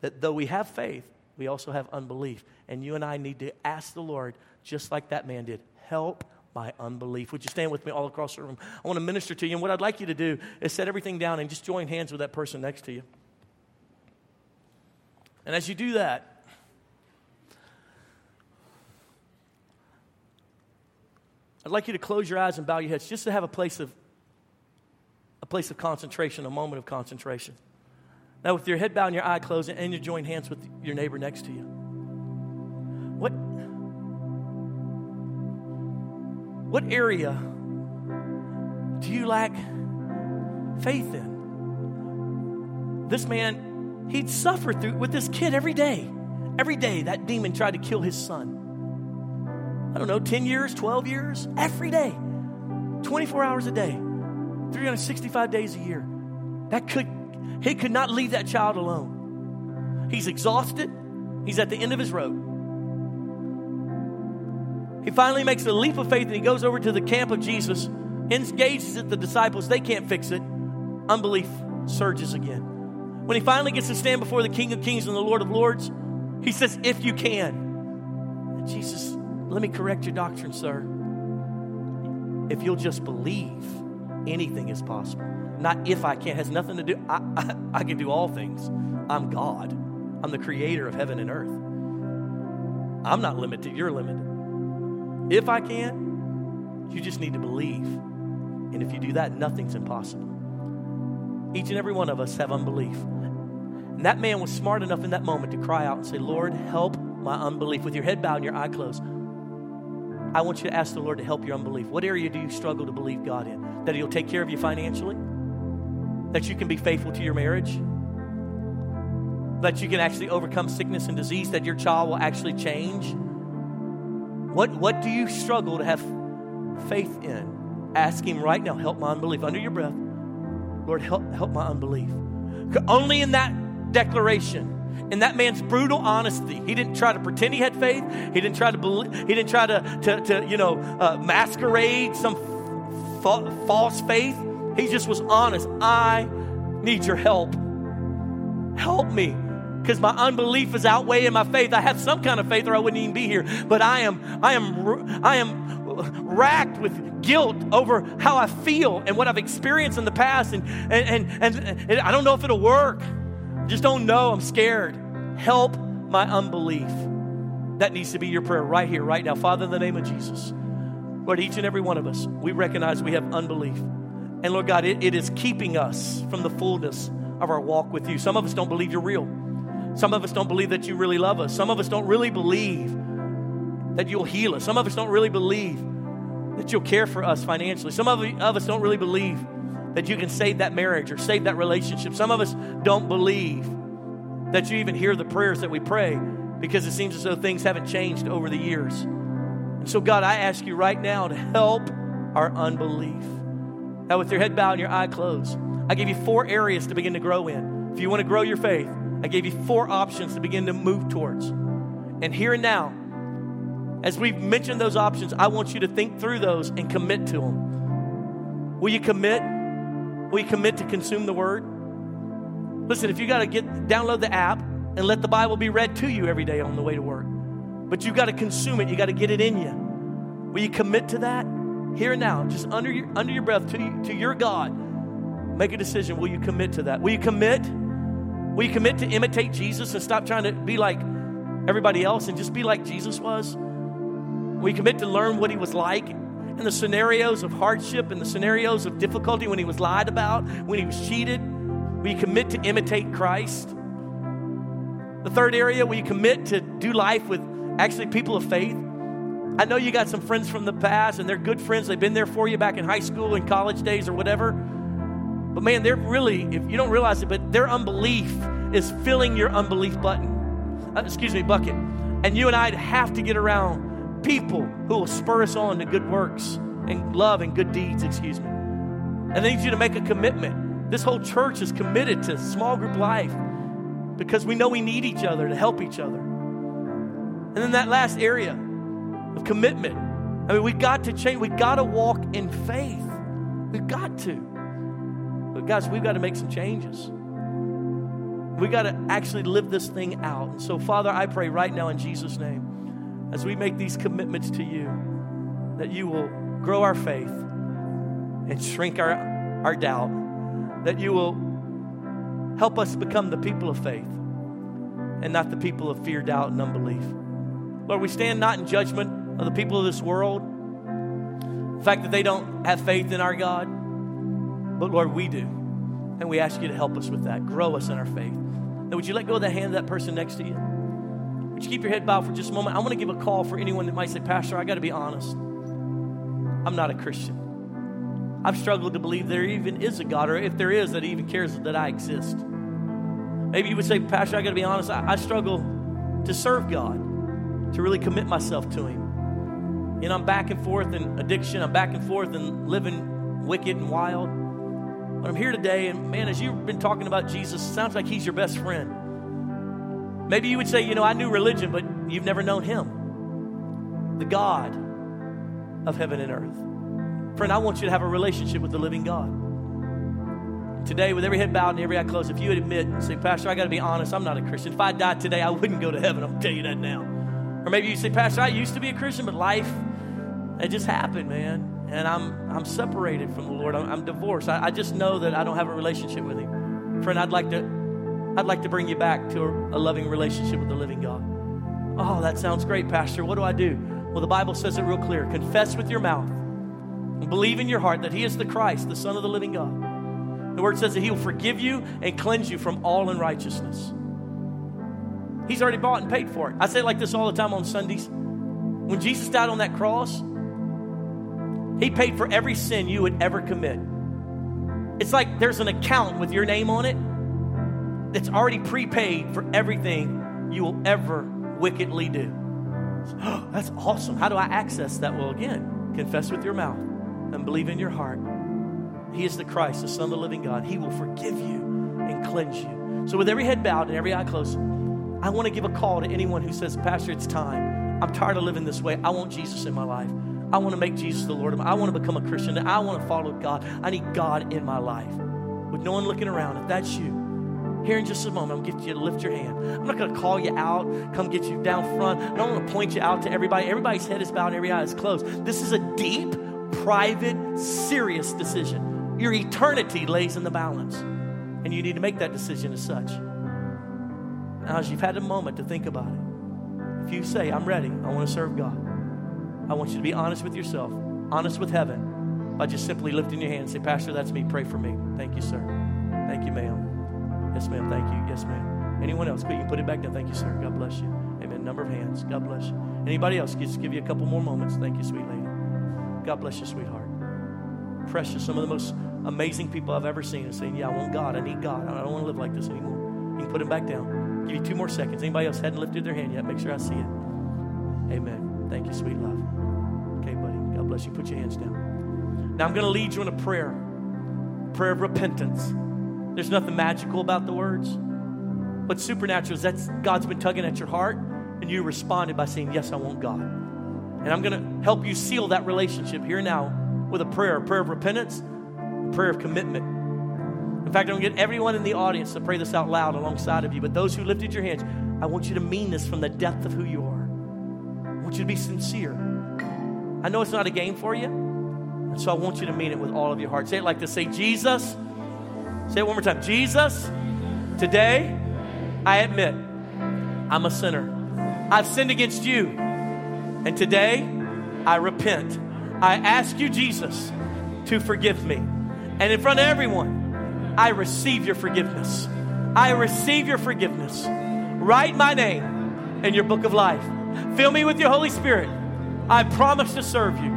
Speaker 10: that though we have faith, we also have unbelief. And you and I need to ask the Lord, just like that man did, help my unbelief. Would you stand with me all across the room? I want to minister to you. And what I'd like you to do is set everything down and just join hands with that person next to you. And as you do that, I'd like you to close your eyes and bow your heads just to have a place of a place of concentration, a moment of concentration. Now, with your head bowed and your eye closed, and you join hands with your neighbor next to you. What, what area do you lack faith in? This man he'd suffer through with this kid every day. Every day, that demon tried to kill his son. I don't know, 10 years, 12 years, every day, 24 hours a day, 365 days a year. That could, he could not leave that child alone. He's exhausted, he's at the end of his rope. He finally makes a leap of faith and he goes over to the camp of Jesus, engages at the disciples. They can't fix it. Unbelief surges again. When he finally gets to stand before the King of Kings and the Lord of Lords, he says, If you can. And Jesus, let me correct your doctrine, sir. If you'll just believe, anything is possible. Not if I can, has nothing to do. I, I, I can do all things. I'm God. I'm the creator of heaven and earth. I'm not limited, you're limited. If I can, you just need to believe. And if you do that, nothing's impossible. Each and every one of us have unbelief. And that man was smart enough in that moment to cry out and say, Lord, help my unbelief. With your head bowed and your eye closed, I want you to ask the Lord to help your unbelief. What area do you struggle to believe God in? That He'll take care of you financially? That you can be faithful to your marriage? That you can actually overcome sickness and disease? That your child will actually change? What, what do you struggle to have faith in? Ask Him right now, help my unbelief. Under your breath, Lord, help, help my unbelief. Only in that declaration And that man's brutal honesty. He didn't try to pretend he had faith. He didn't try to believe, he didn't try to, to, to you know, uh, masquerade some fa- false faith. He just was honest. I need your help. Help me. Because my unbelief is outweighing my faith. I have some kind of faith or I wouldn't even be here. But I am, I am, I am racked with guilt over how I feel and what I've experienced in the past. And, and, and, and I don't know if it'll work just don't know. I'm scared. Help my unbelief. That needs to be your prayer right here, right now. Father, in the name of Jesus, Lord, each and every one of us, we recognize we have unbelief. And Lord God, it, it is keeping us from the fullness of our walk with you. Some of us don't believe you're real. Some of us don't believe that you really love us. Some of us don't really believe that you'll heal us. Some of us don't really believe that you'll care for us financially. Some of us don't really believe that you can save that marriage or save that relationship. Some of us don't believe that you even hear the prayers that we pray because it seems as though things haven't changed over the years. And so, God, I ask you right now to help our unbelief. Now, with your head bowed and your eye closed, I give you four areas to begin to grow in. If you want to grow your faith, I gave you four options to begin to move towards. And here and now, as we've mentioned those options, I want you to think through those and commit to them. Will you commit Will you commit to consume the word? Listen, if you got to get download the app and let the Bible be read to you every day on the way to work. But you got to consume it. You got to get it in you. Will you commit to that here and now, just under your under your breath to to your God? Make a decision. Will you commit to that? Will you commit? Will you commit to imitate Jesus and stop trying to be like everybody else and just be like Jesus was? Will you commit to learn what he was like in the scenarios of hardship and the scenarios of difficulty when he was lied about, when he was cheated? Will you commit to imitate Christ? The third area, will you commit to do life with actually people of faith? I know you got some friends from the past and they're good friends. They've been there for you back in high school and college days or whatever. But man, they're really, if you don't realize it, but their unbelief is filling your unbelief button. Uh, excuse me, bucket. And you and I have to get around people who will spur us on to good works and love and good deeds, excuse me. And I need you to make a commitment. This whole church is committed to small group life because we know we need each other to help each other. And then that last area of commitment. I mean, we got to change. We got to walk in faith. We've got to. But guys, we've got to make some changes. We got to actually live this thing out. And so, Father, I pray right now in Jesus' name, as we make these commitments to you, that you will grow our faith and shrink our, our doubt, that you will help us become the people of faith and not the people of fear, doubt, and unbelief. Lord, we stand not in judgment of the people of this world, the fact that they don't have faith in our God, but Lord, we do. And we ask you to help us with that, grow us in our faith. Now, would you let go of the hand of that person next to you? Would you keep your head bowed for just a moment? I want to give a call for anyone that might say, Pastor, I got to be honest. I'm not a Christian. I've struggled to believe there even is a God, or if there is, that He even cares that I exist. Maybe you would say, Pastor, I got to be honest. I, I struggle to serve God, to really commit myself to Him. Know, I'm back and forth in addiction. I'm back and forth in living wicked and wild. But I'm here today, and man, as you've been talking about Jesus, sounds like He's your best friend. Maybe you would say, you know, I knew religion, but you've never known Him, the God of heaven and earth. Friend, I want you to have a relationship with the living God. Today, with every head bowed and every eye closed, if you would admit and say, Pastor, I got to be honest, I'm not a Christian. If I died today, I wouldn't go to heaven. I'll tell you that now. Or maybe you say, Pastor, I used to be a Christian, but life, it just happened, man and I'm, I'm separated from the Lord. I'm, I'm divorced. I, I, just know that I don't have a relationship with Him. Friend, I'd like to, I'd like to bring you back to a, loving relationship with the living God. Oh, that sounds great, Pastor. What do I do? Well, the Bible says it real clear. Confess with your mouth and believe in your heart that He is the Christ, the Son of the living God. The Word says that He will forgive you and cleanse you from all unrighteousness. He's already bought and paid for it. I say it like this all the time on Sundays. When Jesus died on that cross, he paid for every sin you would ever commit. It's like there's an account with your name on it that's already prepaid for everything you will ever wickedly do. Oh, that's awesome. How do I access that? Well, again, confess with your mouth and believe in your heart. He is the Christ, the Son of the living God. He will forgive you and cleanse you. So, with every head bowed and every eye closed, I want to give a call to anyone who says, Pastor, it's time. I'm tired of living this way. I want Jesus in my life. I want to make Jesus the Lord. I want to become a Christian. I want to follow God. I need God in my life. With no one looking around, if that's you, here in just a moment, I'm going to get you to lift your hand. I'm not going to call you out, come get you down front. I don't want to point you out to everybody. Everybody's head is bowed, every eye is closed. This is a deep, private, serious decision. Your eternity lays in the balance, and you need to make that decision as such. Now, as you've had a moment to think about it, if you say, I'm ready, I want to serve God, I want you to be honest with yourself, honest with heaven, by just simply lifting your hand and say, Pastor, that's me. Pray for me. Thank you, sir. Thank you, ma'am. Yes, ma'am. Thank you. Yes, ma'am. Anyone else? But you put it back down. Thank you, sir. God bless you. Amen. Number of hands. God bless you. Anybody else? Just give you a couple more moments. Thank you, sweet lady. God bless you, sweetheart. Precious. Some of the most amazing people I've ever seen are saying, Yeah, I want God. I need God. I don't want to live like this anymore. You can put him back down. Give you two more seconds. Anybody else hadn't lifted their hand yet? Make sure I see it. Amen. Thank you, sweet love. Okay, buddy. God bless you. Put your hands down. Now I'm going to lead you in a prayer, prayer of repentance. There's nothing magical about the words. What's supernatural is that God's been tugging at your heart, and you responded by saying, Yes, I want God. And I'm going to help you seal that relationship here now with a prayer, a prayer of repentance, a prayer of commitment. In fact, I'm going to get everyone in the audience to pray this out loud alongside of you. But those who lifted your hands, I want you to mean this from the depth of who you are. I want you to be sincere. I know it's not a game for you, and so I want you to mean it with all of your heart. Say it like this say, Jesus, Say it one more time. Jesus, today I admit I'm a sinner. I've sinned against you. And today I repent. I ask you, Jesus, to forgive me. And in front of everyone, I receive your forgiveness. I receive your forgiveness. Write my name in your book of life. Fill me with your Holy Spirit. I promise to serve you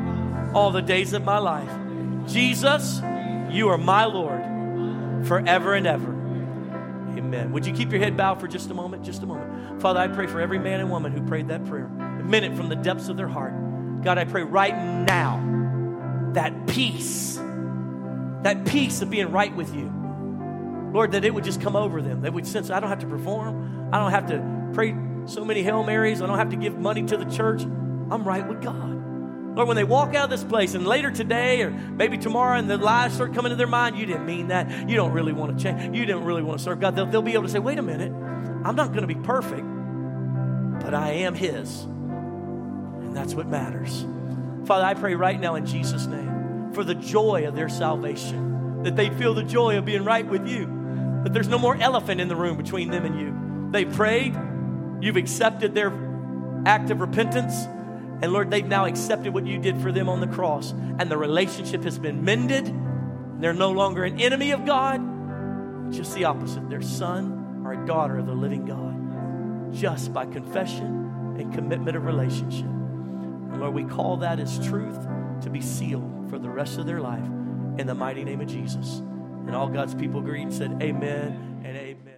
Speaker 10: all the days of my life. Jesus, you are my Lord forever and ever. Amen. Would you keep your head bowed for just a moment? Just a moment. Father, I pray for every man and woman who prayed that prayer, a minute from the depths of their heart. God, I pray right now that peace, that peace of being right with you. Lord, that it would just come over them. They would sense, I don't have to perform. I don't have to pray so many Hail Marys. I don't have to give money to the church. I'm right with God. Lord, when they walk out of this place and later today or maybe tomorrow and the lies start coming to their mind, you didn't mean that. You don't really want to change. You didn't really want to serve God. They'll, they'll be able to say, wait a minute, I'm not going to be perfect, but I am His. And that's what matters. Father, I pray right now in Jesus' name for the joy of their salvation, that they feel the joy of being right with you, that there's no more elephant in the room between them and you. They prayed, you've accepted their act of repentance and Lord, they've now accepted what you did for them on the cross, and the relationship has been mended. They're no longer an enemy of God, just the opposite. They're son or a daughter of the living God, just by confession and commitment of relationship. And Lord, we call that as truth to be sealed for the rest of their life in the mighty name of Jesus. And all God's people agreed and said, Amen and amen.